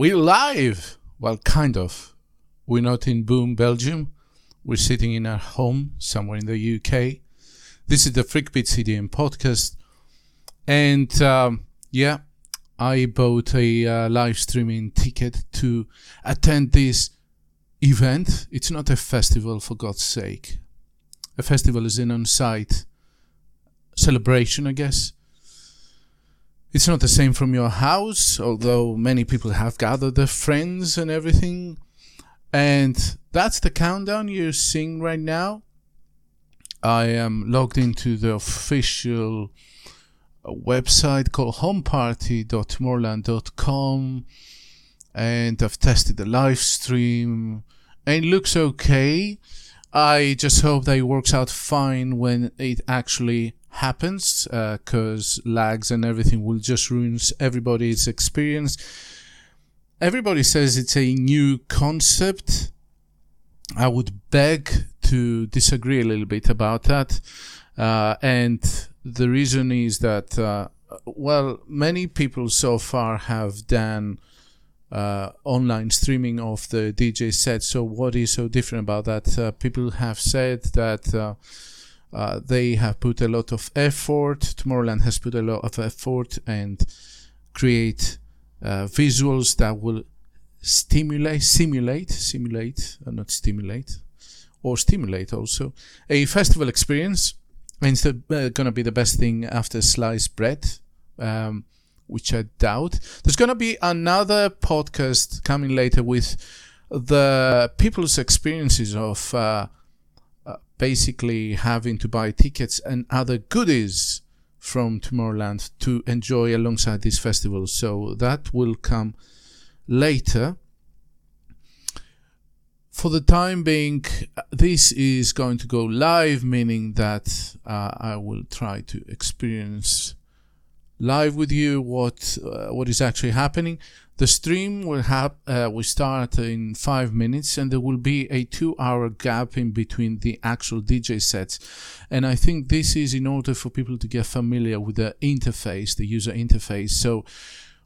We're live. Well, kind of. We're not in Boom, Belgium. We're sitting in our home somewhere in the UK. This is the Freakbeat CDM podcast. And um, yeah, I bought a uh, live streaming ticket to attend this event. It's not a festival, for God's sake. A festival is an on site celebration, I guess. It's not the same from your house, although many people have gathered their friends and everything. And that's the countdown you're seeing right now. I am logged into the official uh, website called homeparty.tomorrowland.com and I've tested the live stream and it looks okay. I just hope that it works out fine when it actually happens because uh, lags and everything will just ruin everybody's experience. Everybody says it's a new concept. I would beg to disagree a little bit about that. Uh, and the reason is that, uh, well, many people so far have done uh, online streaming of the DJ set. So, what is so different about that? Uh, people have said that uh, they have put a lot of effort. Tomorrowland has put a lot of effort and create uh, visuals that will stimulate, simulate, simulate, uh, not stimulate, or stimulate also a festival experience. And it's uh, going to be the best thing after sliced bread, um, which I doubt. There's going to be another podcast coming later with the people's experiences of uh, basically having to buy tickets and other goodies from Tomorrowland to enjoy alongside this festival. So that will come later. For the time being, this is going to go live, meaning that uh, I will try to experience live with you what uh, what is actually happening. The stream will have uh, will start in five minutes, and there will be a two-hour gap in between the actual DJ sets. And I think this is in order for people to get familiar with the interface, the user interface. So,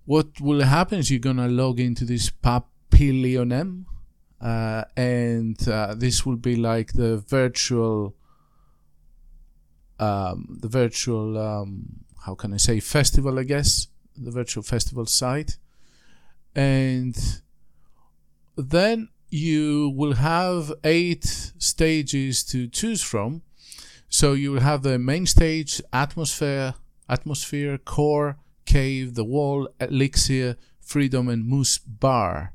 what will happen is you're gonna log into this Papilionem, uh, and uh, this will be like the virtual, um, the virtual, um, how can I say, festival? I guess the virtual festival site and then you will have eight stages to choose from. So you will have the main stage, atmosphere, atmosphere, core, cave, the wall, elixir, freedom, and moose bar.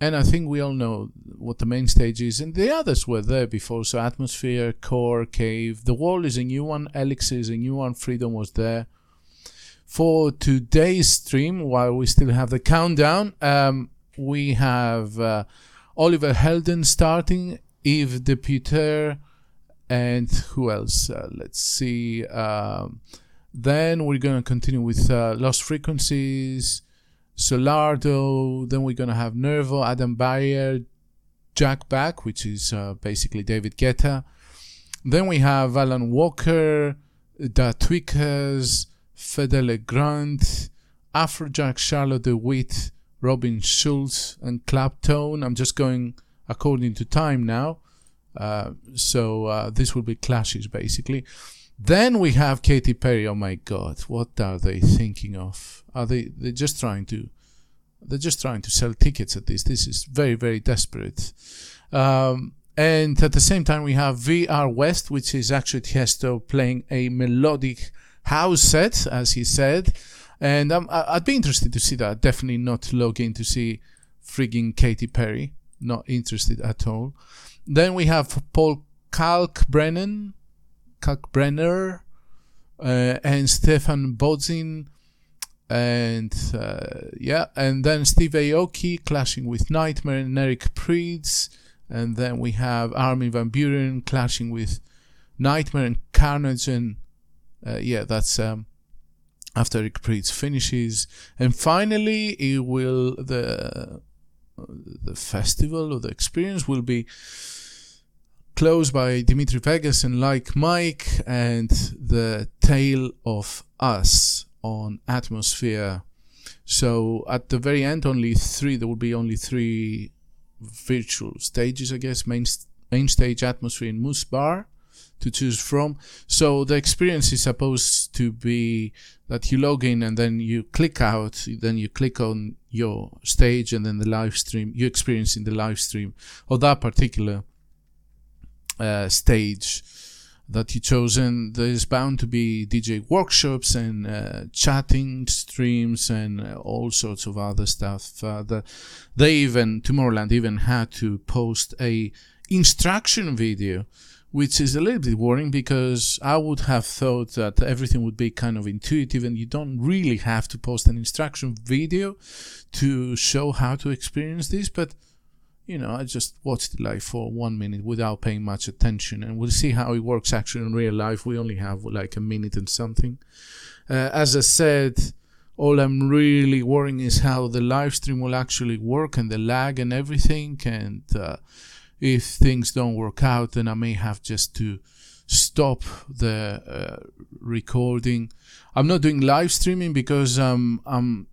And I think we all know what the main stage is, and the others were there before. So atmosphere, core, cave, the wall is a new one, elixir is a new one, freedom was there for today's stream, while we still have the countdown, um, we have uh, Oliver Heldens starting, Yves De Ruyter, and who else? Uh, let's see. Um, then we're going to continue with uh, Lost Frequencies, Solardo. Then we're going to have Nervo, Adam Beyer, Jack Back, which is uh, basically David Guetta. Then we have Alan Walker, Da Tweekaz, Fedde Le Grand, Afrojack, Charlotte de Witte, Robin Schulz, and Claptone. I'm just going according to time now. Uh, so uh, this will be clashes basically. Then we have Katy Perry. Oh my God, what are they thinking of? Are they? They're just trying to. They're just trying to sell tickets at this. This is very, very desperate. Um, and at the same time, we have VER:WEST, which is actually Tiesto playing a melodic house set, as he said. And um, I'd be interested to see that. Definitely not log in to see frigging Katy Perry. Not interested at all. Then we have Paul Kalkbrennan, Kalkbrenner, uh, and Stephan Bodzin, and uh, yeah, and then Steve Aoki clashing with Nightmare and Eric Prydz, and then we have Armin van Buuren clashing with Nightmare and Carnage and uh, yeah, that's um, after Rick Prydz finishes, and finally, it will the the festival or the experience will be closed by Dimitri Vegas and Like Mike and the Tale of Us on Atmosphere. So at the very end, only three. There will be only three virtual stages, I guess. Main main stage, atmosphere, and Moose Bar to choose from. So the experience is supposed to be that you log in and then you click out, then you click on your stage and then the live stream, you experience in the live stream of that particular uh, stage that you chosen. There's bound to be DJ workshops and uh, chatting streams and uh, all sorts of other stuff. Uh, the, they even Tomorrowland even had to post a instruction video which is a little bit worrying because I would have thought that everything would be kind of intuitive and you don't really have to post an instruction video to show how to experience this. But, you know, I just watched it like for one minute without paying much attention and we'll see how it works actually in real life. We only have like a minute and something. Uh, as I said, all I'm really worrying is how the live stream will actually work and the lag and everything. And, uh, if things don't work out, then I may have just to stop the uh, recording. I'm not doing live streaming because um, I'm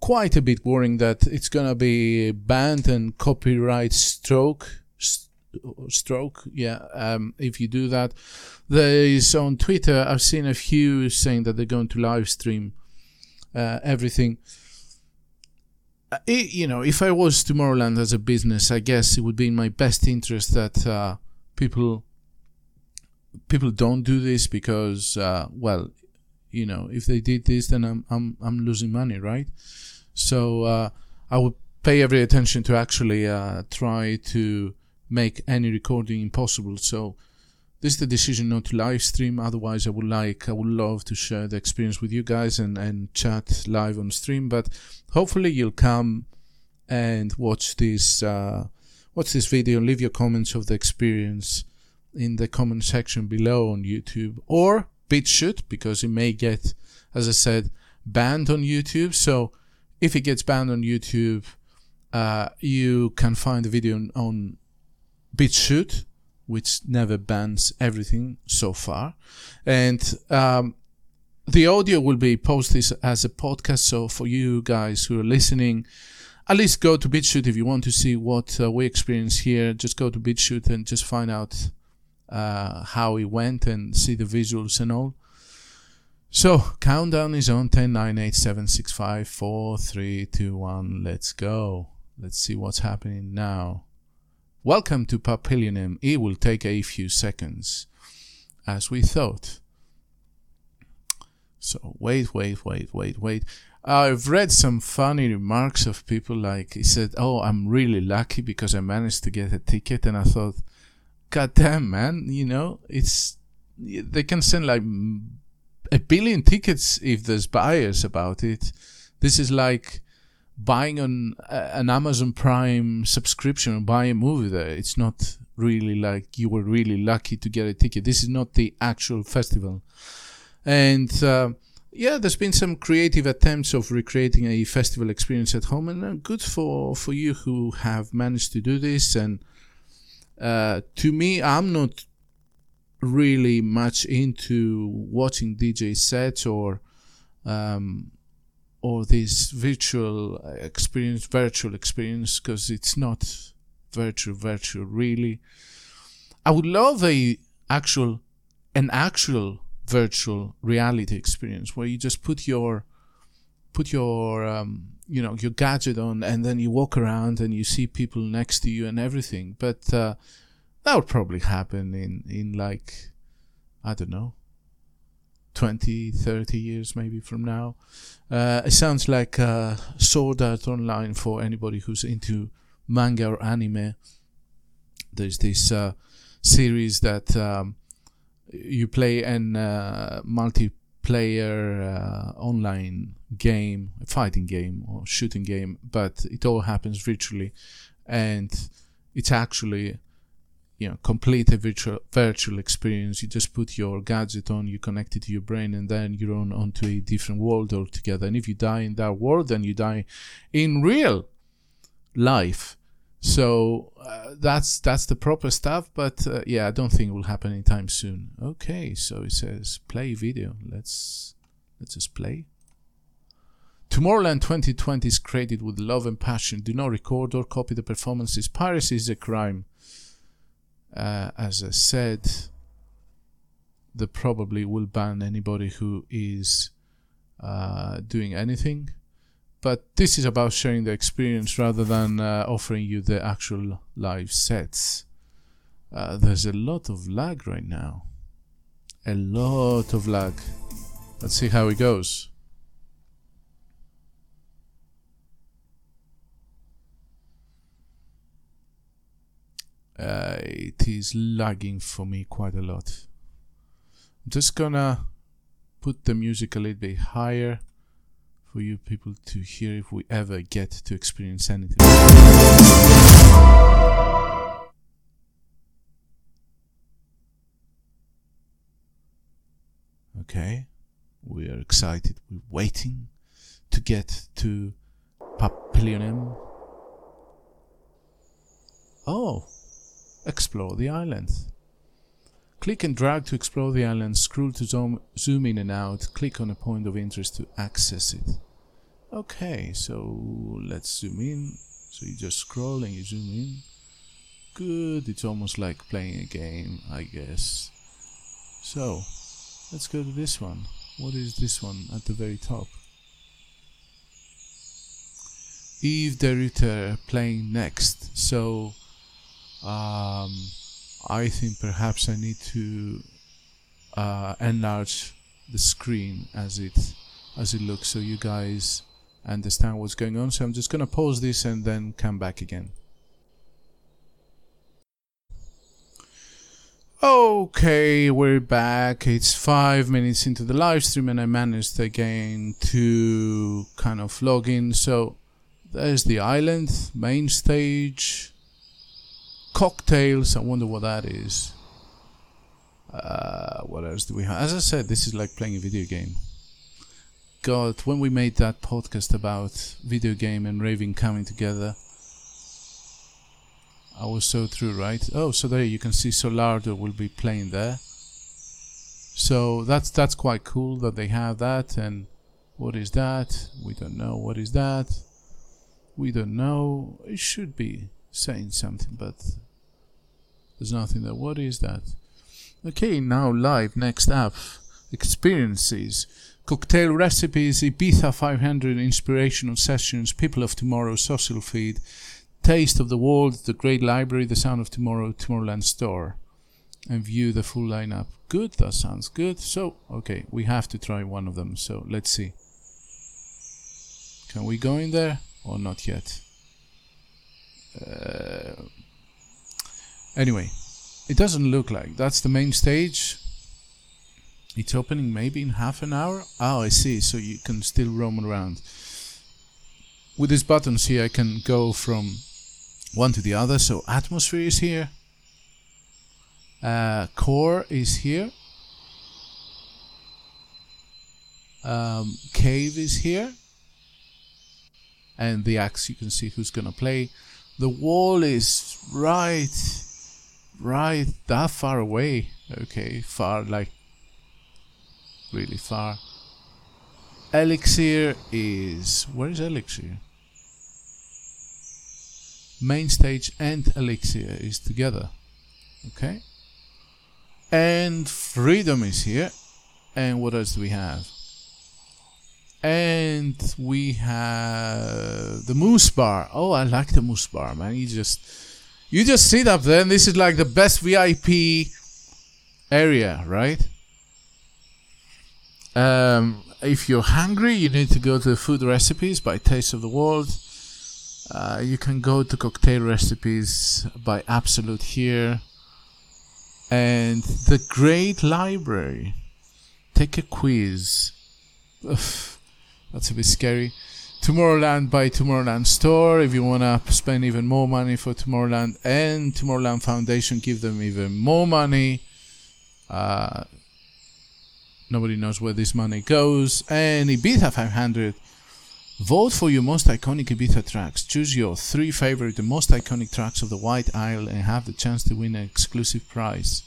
quite a bit worrying that it's gonna be banned and copyright stroke. St- stroke, yeah. Um, if you do that, there is on Twitter. I've seen a few saying that they're going to live stream uh, everything it, you know, if I was Tomorrowland as a business, I guess it would be in my best interest that uh, people people don't do this because, uh, well, you know, if they did this, then I'm I'm I'm losing money, right? So uh, I would pay every attention to actually uh, try to make any recording impossible. So this is the decision not to live stream. Otherwise, I would like, I would love to share the experience with you guys and, and chat live on stream. But hopefully, you'll come and watch this, uh, watch this video. And leave your comments of the experience in the comment section below on YouTube or BitChute because it may get, as I said, banned on YouTube. So if it gets banned on YouTube, uh, you can find the video on, on BitChute which never bans everything so far. And um, the audio will be posted as a podcast. So for you guys who are listening, at least go to BitChute if you want to see what uh, we experience here. Just go to BitChute and just find out uh, how it went and see the visuals and all. So countdown is on 10, 9, 8, 7, 6, 5, 4, 3, 2, 1. Let's go. Let's see what's happening now. Welcome to Papilionem. It will take a few seconds, as we thought. So wait, wait, wait, wait, wait. I've read some funny remarks of people like he said, "Oh, I'm really lucky because I managed to get a ticket," and I thought, "God damn, man! You know, it's they can send like a billion tickets if there's buyers about it. This is like." Buying an an Amazon Prime subscription or buy a movie there. It's not really like you were really lucky to get a ticket. This is not the actual festival, and uh, yeah, there's been some creative attempts of recreating a festival experience at home, and uh, good for for you who have managed to do this. And uh, to me, I'm not really much into watching DJ sets or um, or this virtual experience, virtual experience, because it's not virtual, virtual really. I would love a actual, an actual virtual reality experience where you just put your, put your, um, you know, your gadget on, and then you walk around and you see people next to you and everything. But uh, that would probably happen in in like, I don't know, 20, 30 years maybe from now. Uh, it sounds like uh, Sword Art Online for anybody who's into manga or anime. There's this uh, series that um, you play an uh, multiplayer uh, online game, a fighting game or shooting game, but it all happens virtually, and it's actually you know complete a virtual virtual experience you just put your gadget on you connect it to your brain and then you're on onto a different world altogether and if you die in that world then you die in real life so uh, that's that's the proper stuff but uh, yeah i don't think it will happen anytime soon okay so it says play video let's let's just play Tomorrowland 2020 is created with love and passion. Do not record or copy the performances. Piracy is a crime. Uh, as I said, they probably will ban anybody who is uh, doing anything. But this is about sharing the experience rather than uh, offering you the actual live sets. Uh, there's a lot of lag right now. A lot of lag. Let's see how it goes. Uh, it is lagging for me quite a lot. I'm just gonna put the music a little bit higher for you people to hear if we ever get to experience anything. Okay, we are excited. We're waiting to get to Papilionem. Oh, explore the island. Click and drag to explore the island, scroll to zoom, zoom in and out, click on a point of interest to access it. Okay, so let's zoom in. So you just scroll and you zoom in. Good, it's almost like playing a game, I guess. So, let's go to this one. What is this one at the very top? Yves De Ruyter playing next. So, um, I think perhaps I need to uh, enlarge the screen as it as it looks so you guys understand what's going on. So I'm just gonna pause this and then come back again. Okay we're back. It's five minutes into the live stream and I managed again to kind of log in. So there's the island main stage cocktails. I wonder what that is. Uh, what else do we have? As I said, this is like playing a video game. God, when we made that podcast about video game and raving coming together, I was so through, right? Oh, so there you can see Solardo will be playing there. So that's that's quite cool that they have that. And what is that? We don't know. What is that? We don't know. It should be saying something, but there's nothing there. What is that? Okay, now live. Next up, experiences. Cocktail recipes, Ibiza 500 inspirational sessions, People of Tomorrow social feed, Taste of the World, The Great Library, The Sound of Tomorrow, Tomorrowland Store, and view the full lineup. Good, that sounds good. So, okay, we have to try one of them. So let's see. Can we go in there or not yet? Uh, Anyway, it doesn't look like that's the main stage. It's opening maybe in half an hour. Oh, I see. So you can still roam around. With these buttons here, I can go from one to the other. So atmosphere is here. Uh, core is here. Um, cave is here. And the axe, you can see who's gonna play. The wall is right Right, that far away. Okay, far, like really far. Elixir is. Where is Elixir? Main stage and Elixir is together. Okay. And Freedom is here. And what else do we have? And we have the Moose Bar. Oh, I like the Moose Bar, man. You just you just sit up there and this is like the best VIP area, right? Um, if you're hungry, you need to go to food recipes by Taste of the World. Uh, you can go to cocktail recipes by Absolut here. And the Great Library. Take a quiz. That's a bit scary. Tomorrowland by Tomorrowland Store. If you want to spend even more money for Tomorrowland and Tomorrowland Foundation, give them even more money. Uh, nobody knows where this money goes. And Ibiza 500. Vote for your most iconic Ibiza tracks. Choose your three favorite, the most iconic tracks of the White Isle, and have the chance to win an exclusive prize.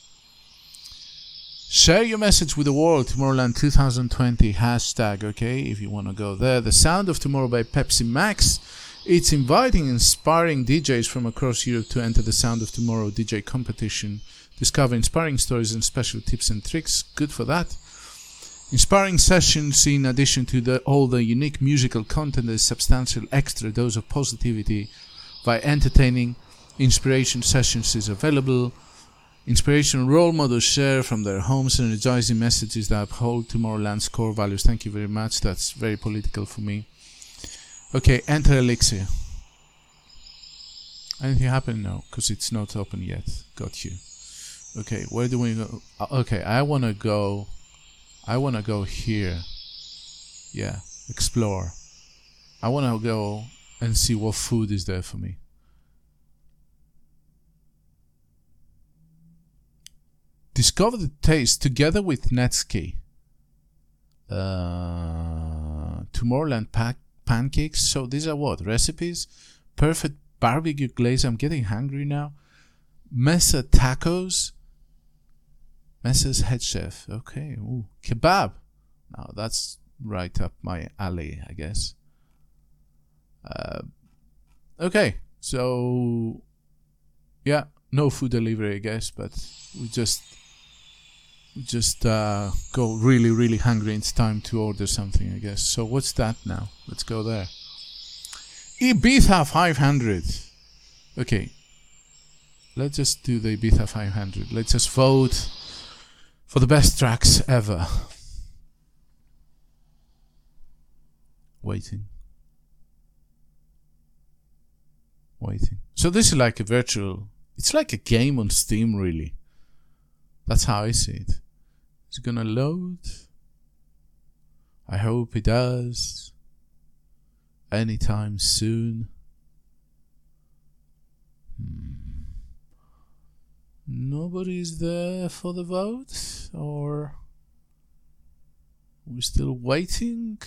Share your message with the world, Tomorrowland 2020 hashtag, okay, if you want to go there. The Sound of Tomorrow by Pepsi Max. It's inviting inspiring DJs from across Europe to enter the Sound of Tomorrow DJ competition. Discover inspiring stories and special tips and tricks. Good for that. Inspiring sessions, in addition to the, all the unique musical content, a substantial extra dose of positivity by entertaining inspiration sessions is available. Inspirational role models share from their homes and energizing messages that uphold Tomorrowland's core values. Thank you very much. That's very political for me. Okay, enter Elixir. Anything happen? No, because it's not open yet. Got you. Okay, where do we go? Uh, okay, I want to go. I want to go here. Yeah, explore. I want to go and see what food is there for me. Discover the taste together with Netsky. Uh, Tomorrowland pack pancakes. So these are what recipes? Perfect barbecue glaze. I'm getting hungry now. Mesa tacos. Mesa's head chef. Okay. Ooh, kebab. Now that's right up my alley, I guess. Uh, okay. So yeah, no food delivery, I guess, but we just just uh, go really, really hungry. It's time to order something, I guess. So what's that now? Let's go there. Ibiza 500. Okay. Let's just do the Ibiza 500. Let's just vote for the best tracks ever. Waiting. Waiting. So this is like a virtual. It's like a game on Steam, really. That's how I see it. Is it gonna load? I hope it does. Anytime soon. Hmm. Nobody's there for the vote? Or we're still waiting?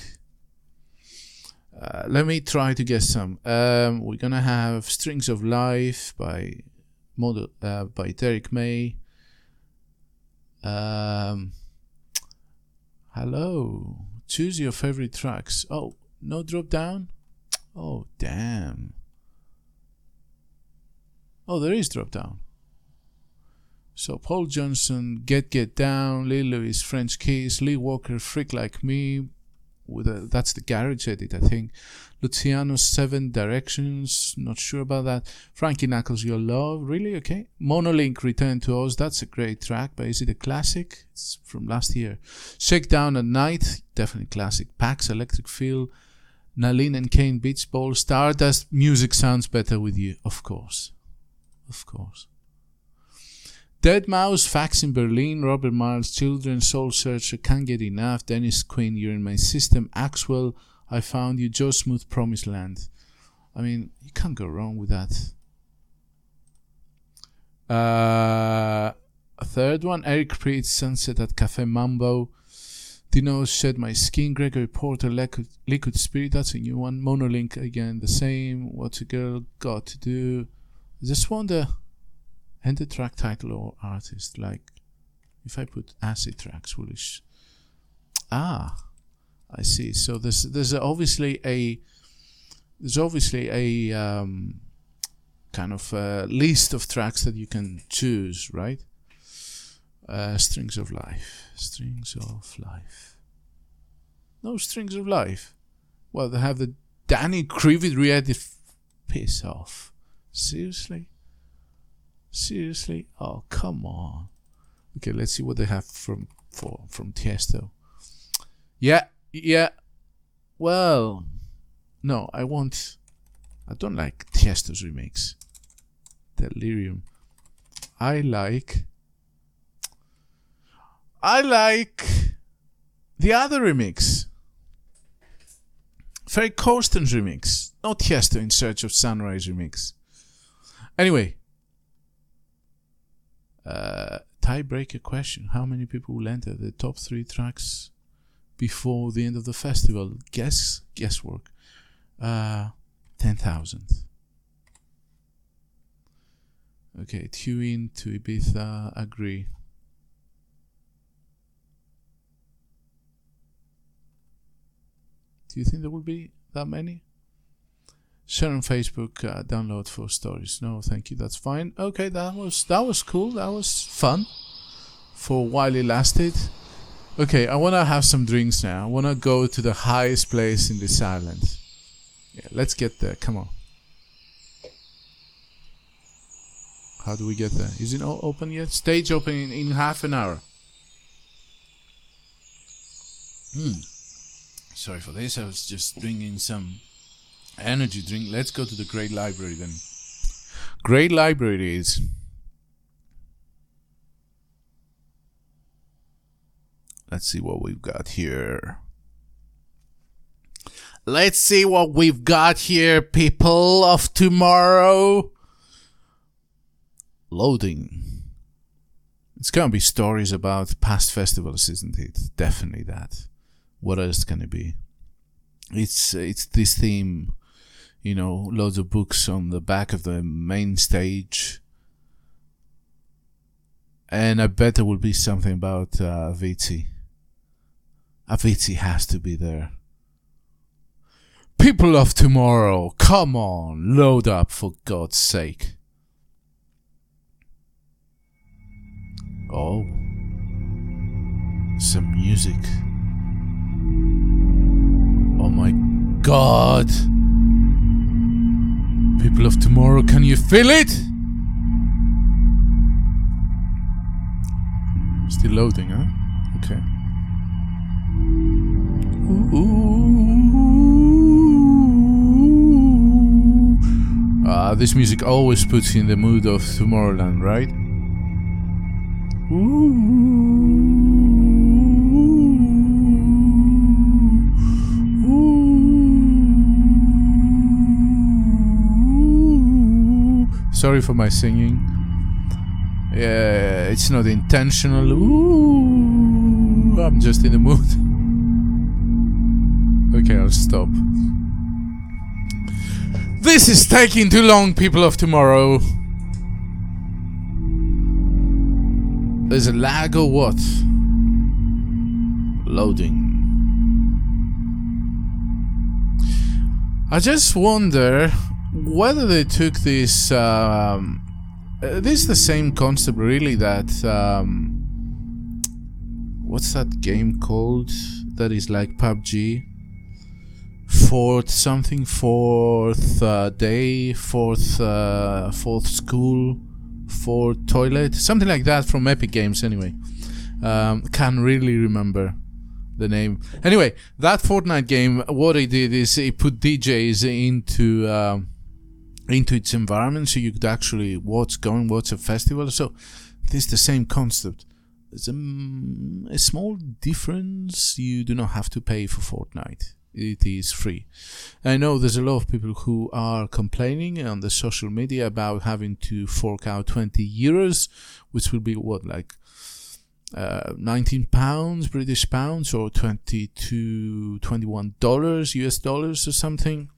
Uh, let me try to guess some. Um, we're gonna have "Strings of Life" by model uh, by Derrick May. Um, hello. Choose your favorite tracks. Oh, no drop down? Oh, damn. Oh, there is drop down. So Paul Johnson, Get Get Down, Lil Louis, French Kiss, Lee Walker, Freak Like Me, that's the garage edit, I think. Luciano's Seven Directions, not sure about that. Frankie Knuckles, Your Love, really okay. Monolink Return to Oz, that's a great track, but is it a classic? It's from last year. Shakedown at Night, definitely classic. Pax Electric Feel, Nalin and Kane Beach Ball, Stardust. Music sounds better with you, of course, of course. Deadmau5, Facts in Berlin, Robert Miles, Children, Soul Searcher, Can't Get Enough, Dennis Quinn, You're in My System, Axwell, I Found You, Joe Smooth, Promised Land. I mean, you can't go wrong with that. Uh, third one, Eric Prydz, Sunset at Cafe Mambo. Dino Shed My Skin, Gregory Porter, Liquid, Liquid Spirit, that's a new one. Monolink, again, the same. What's a Girl Got to Do? I just wonder and the track title or artist. Like if I put acid tracks, will ah, I see. So there's there's obviously a there's obviously a um, kind of list of tracks that you can choose, right? Uh, strings of life, strings of life. No strings of life. Well, they have the Danny Krivit re Piss off. Seriously? Seriously? Oh, come on. Okay, let's see what they have from for from Tiesto. Yeah, yeah. Well, no, I want. I don't like Tiesto's remix. Delerium. I like. I like the other remix. Ferry Corsten's remix. Not Tiesto in Search of Sunrise remix. Anyway, uh, tiebreaker question. How many people will enter the top three tracks before the end of the festival? Guess guesswork. Uh, 10,000 okay tune to Ibiza. Agree. Do you think there will be that many? Share on Facebook, uh, download for stories. No, thank you. That's fine. Okay, that was that was cool. That was fun for while it lasted. Okay, I want to have some drinks now. I want to go to the highest place in this island. Yeah, let's get there. Come on. How do we get there? Is it o- open yet? Stage open in, in half an hour. Hmm. Sorry for this. I was just drinking some energy drink. Let's go to the Great Library then. Great Library is. Let's see what we've got here. Let's see what we've got here, people of tomorrow. Loading. It's gonna be stories about past festivals, isn't it? Definitely that. What else can it be? It's it's this theme, you know, loads of books on the back of the main stage. And I bet there will be something about uh, Avicii. Avicii has to be there. People of tomorrow, come on, load up for God's sake. Oh, some music. Oh my God. People of tomorrow, can you feel it? Still loading, huh? Okay. Ah, this music always puts you in the mood of Tomorrowland, right? Ooh. Sorry for my singing. Yeah, it's not intentional. Ooh, I'm just in the mood. Okay, I'll stop. This is taking too long, people of tomorrow. There's a lag or what? Loading. I just wonder whether they took this. Um, uh, this is the same concept, really. That um, what's that game called? That is like PUBG. Fourth something, fourth uh, day, fourth uh, fourth school, fourth toilet, something like that from Epic Games. Anyway, um, can't really remember the name. Anyway, that Fortnite game, what it did is it put DJs into um, into its environment, so you could actually watch going watch a festival. So this is the same concept. There's a, a small difference. You do not have to pay for Fortnite. It is free. I know there's a lot of people who are complaining on the social media about having to fork out 20 euros, which will be what, like uh, 19 pounds, British pounds, or 22, 21 dollars, US dollars, or something.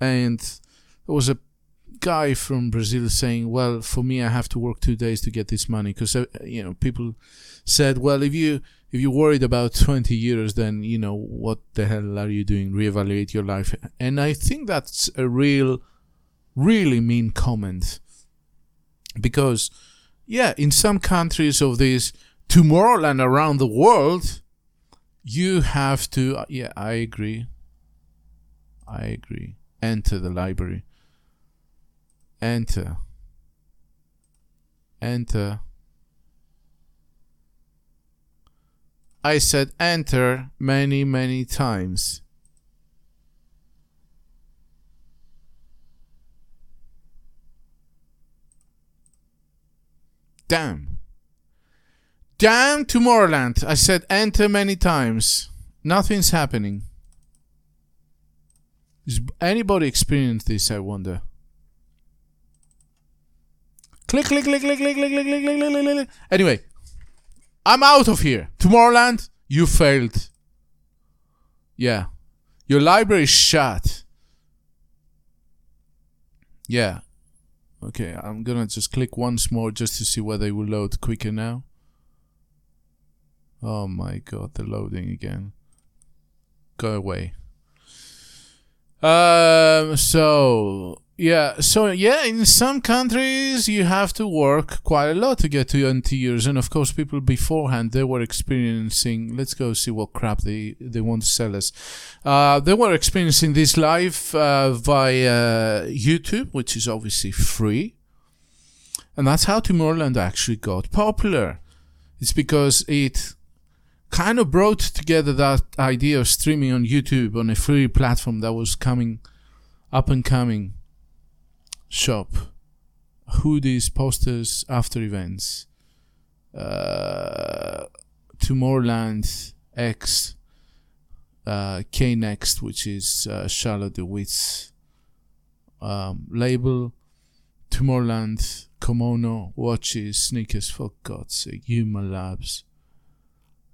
And there was a guy from Brazil saying, "Well, for me, I have to work two days to get this money," because uh, you know people said, "Well, if you if you're worried about 20 euros, then you know what the hell are you doing? Reevaluate your life." And I think that's a real, really mean comment, because yeah, in some countries of this Tomorrowland around the world, you have to. uh, Yeah, I agree. I agree. Enter the library. Enter. Enter. I said enter many, many times. Damn. Damn Tomorrowland. I said enter many times. Nothing's happening. Does anybody experience this, I wonder? Click, click, click, click, click, click, click, click, click, click, click, click. Anyway, I'm out of here. Tomorrowland, you failed. Yeah. Your library is shut. Yeah. Okay, I'm gonna just click once more just to see whether it will load quicker now. Oh my god, they're loading again. Go away. Um. So yeah. So yeah. In some countries, you have to work quite a lot to get to your years, and of course, people beforehand they were experiencing. Let's go see what crap they they want to sell us. Uh, they were experiencing this live uh, via YouTube, which is obviously free, and that's how Tomorrowland actually got popular. It's because it kind of brought together that idea of streaming on YouTube on a free platform that was coming up and coming shop hoodies posters after events uh, tomorrowland x uh, k next which is uh, charlotte de witte's um, label tomorrowland kimono watches sneakers for god's sake human labs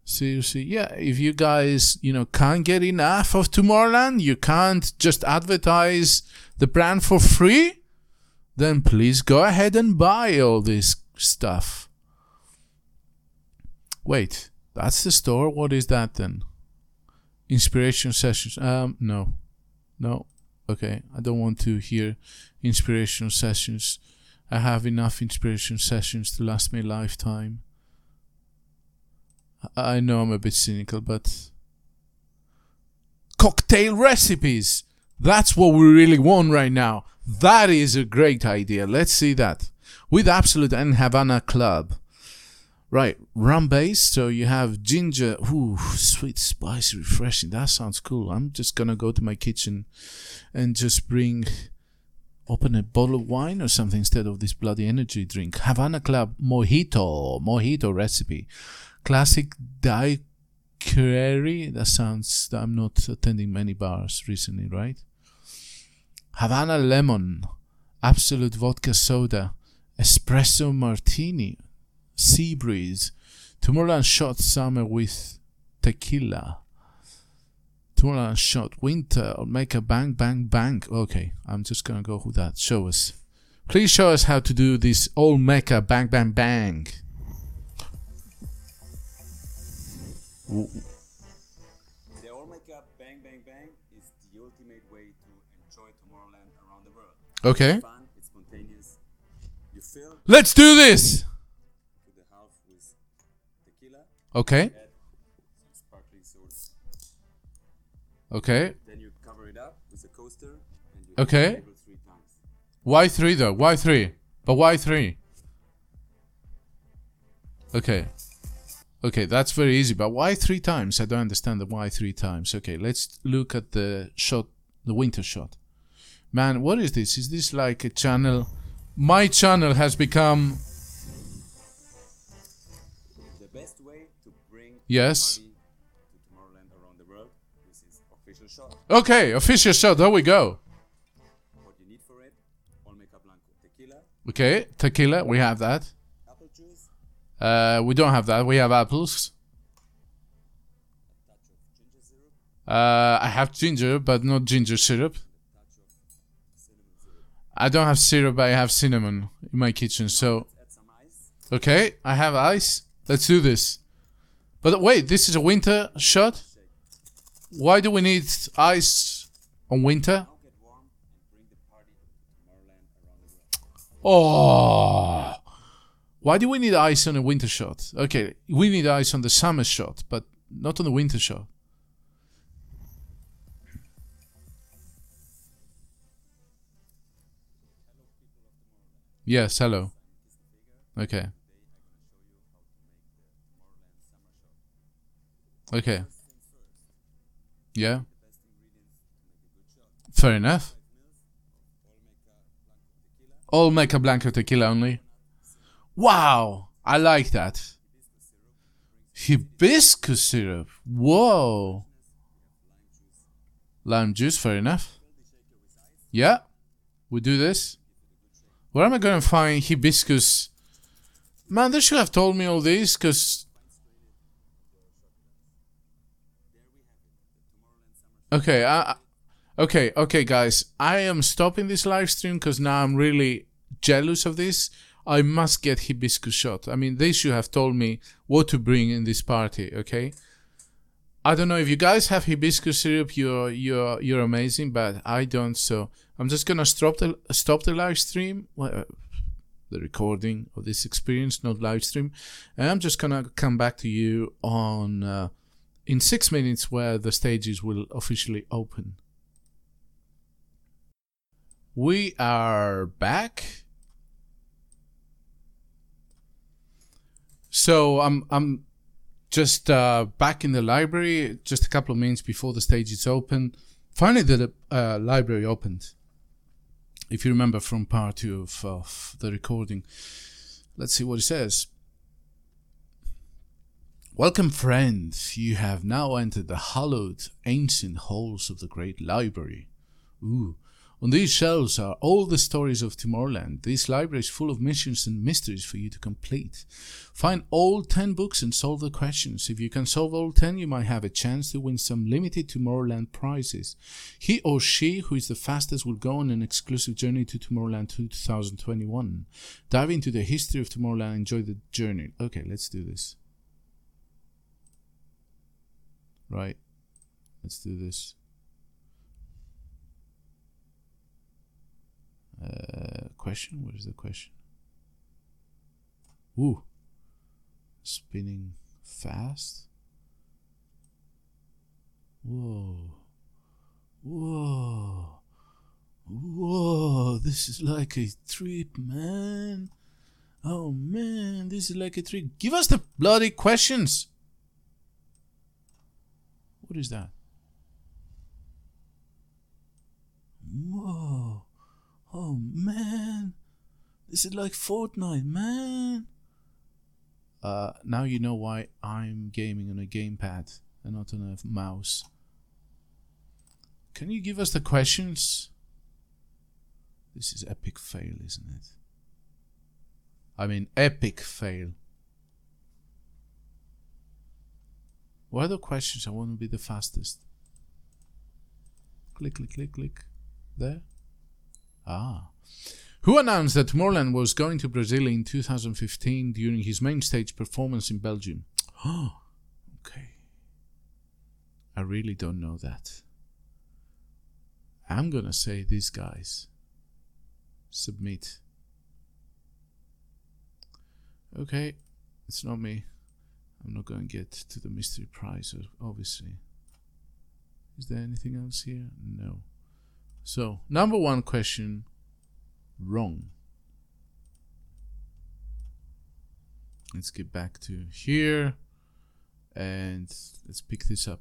Seriously, yeah. If you guys, you know, can't get enough of Tomorrowland, you can't just advertise the brand for free, then please go ahead and buy all this stuff. Wait, that's the store? What is that then? Inspiration sessions. Um, no. No. Okay, I don't want to hear inspiration sessions. I have enough inspiration sessions to last me a lifetime. I know I'm a bit cynical, but cocktail recipes. That's what we really want right now. That is a great idea. Let's see that. With Absolut and Havana Club. Right, rum base. So you have ginger. Ooh, sweet, spicy, refreshing. That sounds cool. I'm just gonna go to my kitchen and just bring, open a bottle of wine or something instead of this bloody energy drink. Havana Club mojito, mojito recipe classic daiquiri. That sounds. I'm not attending many bars recently, right? Havana lemon, Absolut vodka soda, espresso martini, sea breeze, Tomorrowland shot summer with tequila. Tomorrowland shot winter Olmeca bang bang bang. Okay, I'm just gonna go with that. Show us. Please show us how to do this Olmeca bang bang bang. The Olmeca Bang Bang Bang is the ultimate way to enjoy Tomorrowland around the world. Okay. It's fun, it's spontaneous. You fill Let's do this. the half with tequila, Okay. add some sparkling soda. Okay. Then you cover it up with a coaster and you Okay. hit the label three times. Why three though? Why three? But why three? Okay. Okay, that's very easy. But why three times? I don't understand the why three times. Okay, let's look at the shot, the winter shot. Man, what is this? Is this like a channel? My channel has become The best way to bring Yes. okay. Official shot. There we go. What you need for it, Olmeca Blanco tequila, Okay, tequila. We have that. apple juice, Uh, we don't have that. We have apples. touch of ginger syrup, Uh, I have ginger, but not ginger syrup. I don't have syrup. But I have cinnamon in my kitchen. So. Okay, I have ice. Let's do this. But wait, this is a winter shot? Why do we need ice on winter? Oh. Why do we need ice on a winter shot? Okay, we need ice on the summer shot, but not on the winter shot. Yes, hello. Okay. Okay. Yeah. Fair enough. Olmeca Blanco tequila only. Wow, I like that. Hibiscus syrup. Whoa. Lime juice, fair enough. Yeah, we do this. Where am I to find hibiscus? Man, they should have told me all this, because. Okay, I- okay, okay, guys. I am stopping this live stream because now I'm really jealous of this. I must get hibiscus shot. I mean, they should have told me what to bring in this party. Okay. I don't know if you guys have hibiscus syrup. You're you're you're amazing, but I don't. So I'm just gonna stop the stop the live stream, well, uh, the recording of this experience, not live stream, and I'm just gonna come back to you on uh, in six minutes where the stages will officially open. We are back. So I'm I'm just uh, back in the library, just a couple of minutes before the stage is open. Finally, the uh, library opened. If you remember from part two of, of the recording, let's see what it says. Welcome, friends. You have now entered the hallowed, ancient halls of the great library. Ooh, on these shelves are all the stories of Tomorrowland. This library is full of missions and mysteries for you to complete. Find all 10 books and solve the questions. If you can solve all 10, you might have a chance to win some limited Tomorrowland prizes. He or she who is the fastest will go on an exclusive journey to Tomorrowland 2021. Dive into the history of Tomorrowland and enjoy the journey. Okay, let's do this. Right. Let's do this. Uh, question? What is the question? Ooh. Spinning fast. Whoa. Whoa. Whoa. This is like a trip, man. Oh man, this is like a trip. Give us the bloody questions. What is that? Whoa. Oh man, this is like Fortnite, man. Uh, now you know why I'm gaming on a gamepad and not on a mouse. Can you give us the questions? This is epic fail, isn't it? I mean, epic fail. What are the questions? I want to be the fastest. Click, click, click, click. There. Ah. Who announced that Tomorrowland was going to Brazil in 2015 during his main stage performance in Belgium? Oh, okay. I really don't know that. I'm gonna say these guys. Submit. Okay, it's not me. I'm not going to get to the mystery prize, obviously. Is there anything else here? No. So, number one question wrong. Let's get back to here and let's pick this up.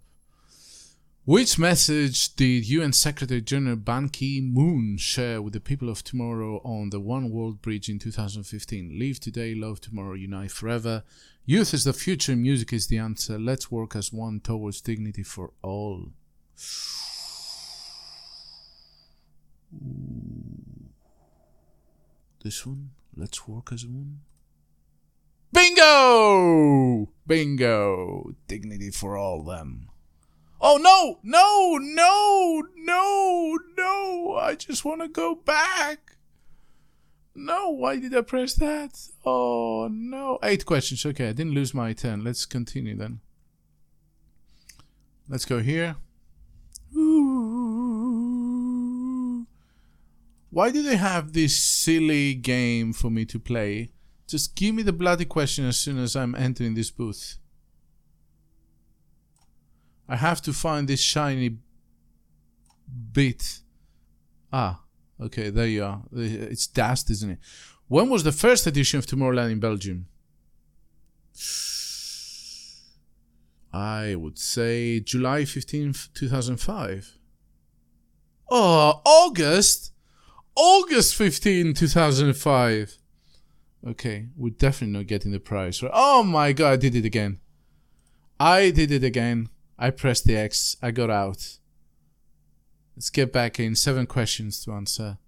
Which message did UN Secretary General Ban Ki moon share with the people of tomorrow on the One World Bridge in 2015? Live today, love tomorrow, unite forever. Youth is the future, music is the answer. Let's work as one towards dignity for all. This one, let's work as one. Bingo! Bingo! Dignity for all them. Oh no, no, no, no, no. I just want to go back. No, why did I press that? Oh no. Eight questions. Okay, I didn't lose my 10. Let's continue then. Let's go here. Why do they have this silly game for me to play? Just give me the bloody question as soon as I'm entering this booth. I have to find this shiny bit. Ah, okay, there you are. It's dust, isn't it? When was the first edition of Tomorrowland in Belgium? I would say July 15th, 2005. Oh, August? August 15, 2005. Okay, we're definitely not getting the prize. Right? Oh my god, I did it again. I did it again. I pressed the X. I got out. Let's get back in. Seven questions to answer.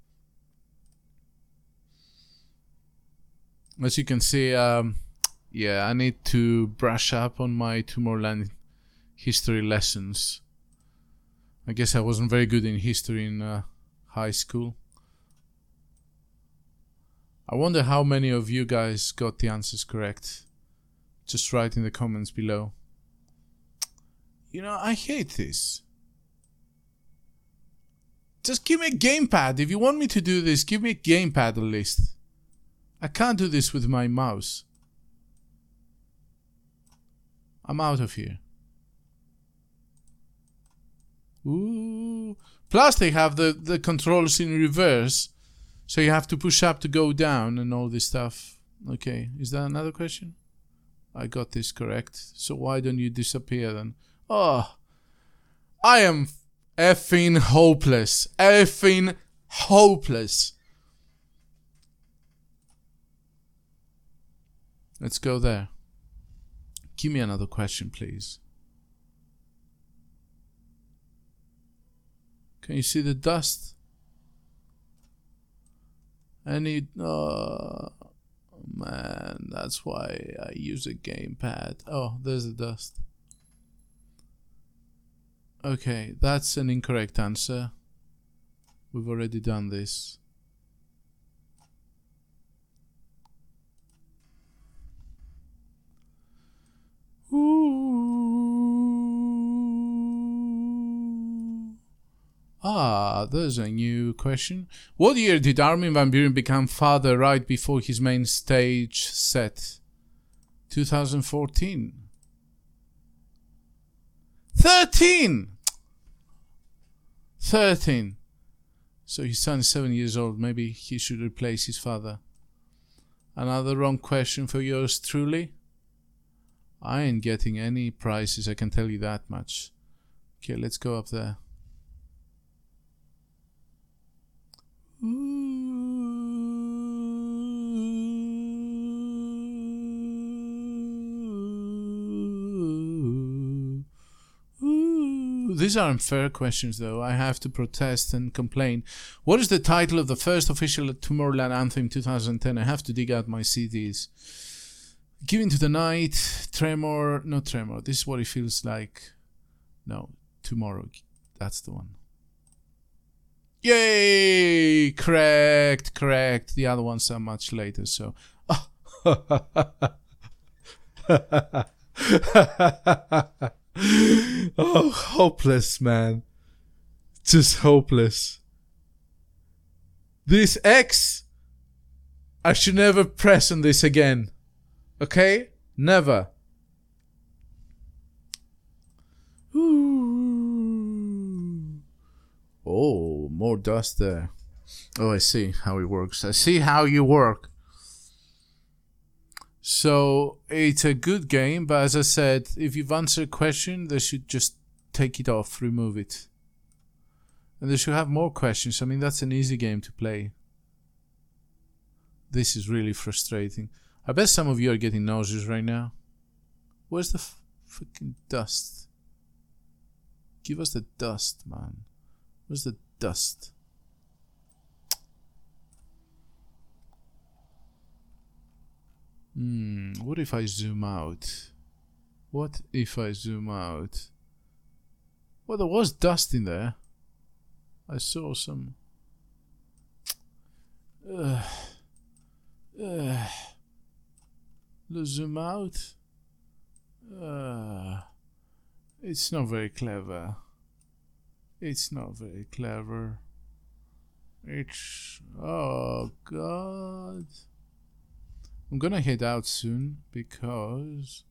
As you can see, um, yeah, I need to brush up on my Tomorrowland history lessons. I guess I wasn't very good in history in uh, high school. I wonder how many of you guys got the answers correct. Just write in the comments below. You know, I hate this. Just give me a gamepad. If you want me to do this, give me a gamepad at least. I can't do this with my mouse. I'm out of here. Ooh. Plus they have the, the controls in reverse. So you have to push up to go down and all this stuff. Okay, is that another question? I got this correct. So why don't you disappear then? Oh, I am effing hopeless. Effing hopeless. Let's go there. Give me another question, please. Can you see the dust? Any. Uh, man, that's why I use a gamepad. Oh, there's the dust. Okay, that's an incorrect answer. We've already done this. Ooh. Ah, there's a new question. What year did Armin van Buuren become father right before his main stage set? 2014. 13! 13. So his son is seven years old. Maybe he should replace his father. Another wrong question for yours truly. I ain't getting any prizes, I can tell you that much. Okay, let's go up there. Ooh. Ooh. Mm. These are unfair questions, though. I have to protest and complain. What is the title of the first official Tomorrowland anthem 2010? I have to dig out my CDs. Give into the night, tremor, not tremor. This is what it feels like. No, tomorrow. That's the one. Yay! Correct, correct. The other ones are much later, so. oh, hopeless, man. Just hopeless. This X, I should never press on this again. Okay? Never. Ooh. Oh, more dust there. Oh, I see how it works. I see how you work. So it's a good game, but as I said, if you've answered a question, they should just take it off, remove it. And they should have more questions. I mean, that's an easy game to play. This is really frustrating. I bet some of you are getting nauseous right now. Where's the f- fucking dust? Give us the dust, man. Where's the dust? Hmm, what if I zoom out? What if I zoom out? Well, there was dust in there. I saw some. Ugh. Ugh. Let's zoom out. Uh, it's not very clever. It's not very clever. It's. Oh, God. I'm gonna head out soon because.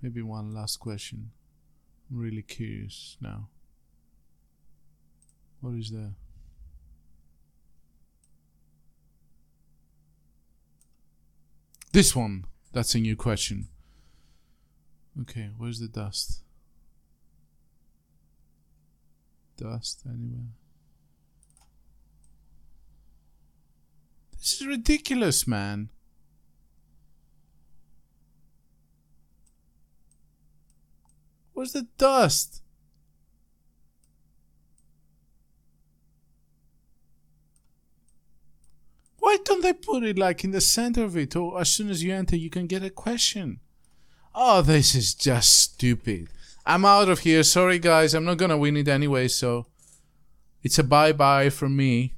Maybe one last question. I'm really curious now. What is there? This one. That's a new question. Okay, where's the dust? Dust anywhere? This is ridiculous, man. Where's the dust? Why don't they put it like in the center of it, or as soon as you enter, you can get a question? Oh, this is just stupid. I'm out of here. Sorry, guys. I'm not gonna win it anyway, so it's a bye bye from me.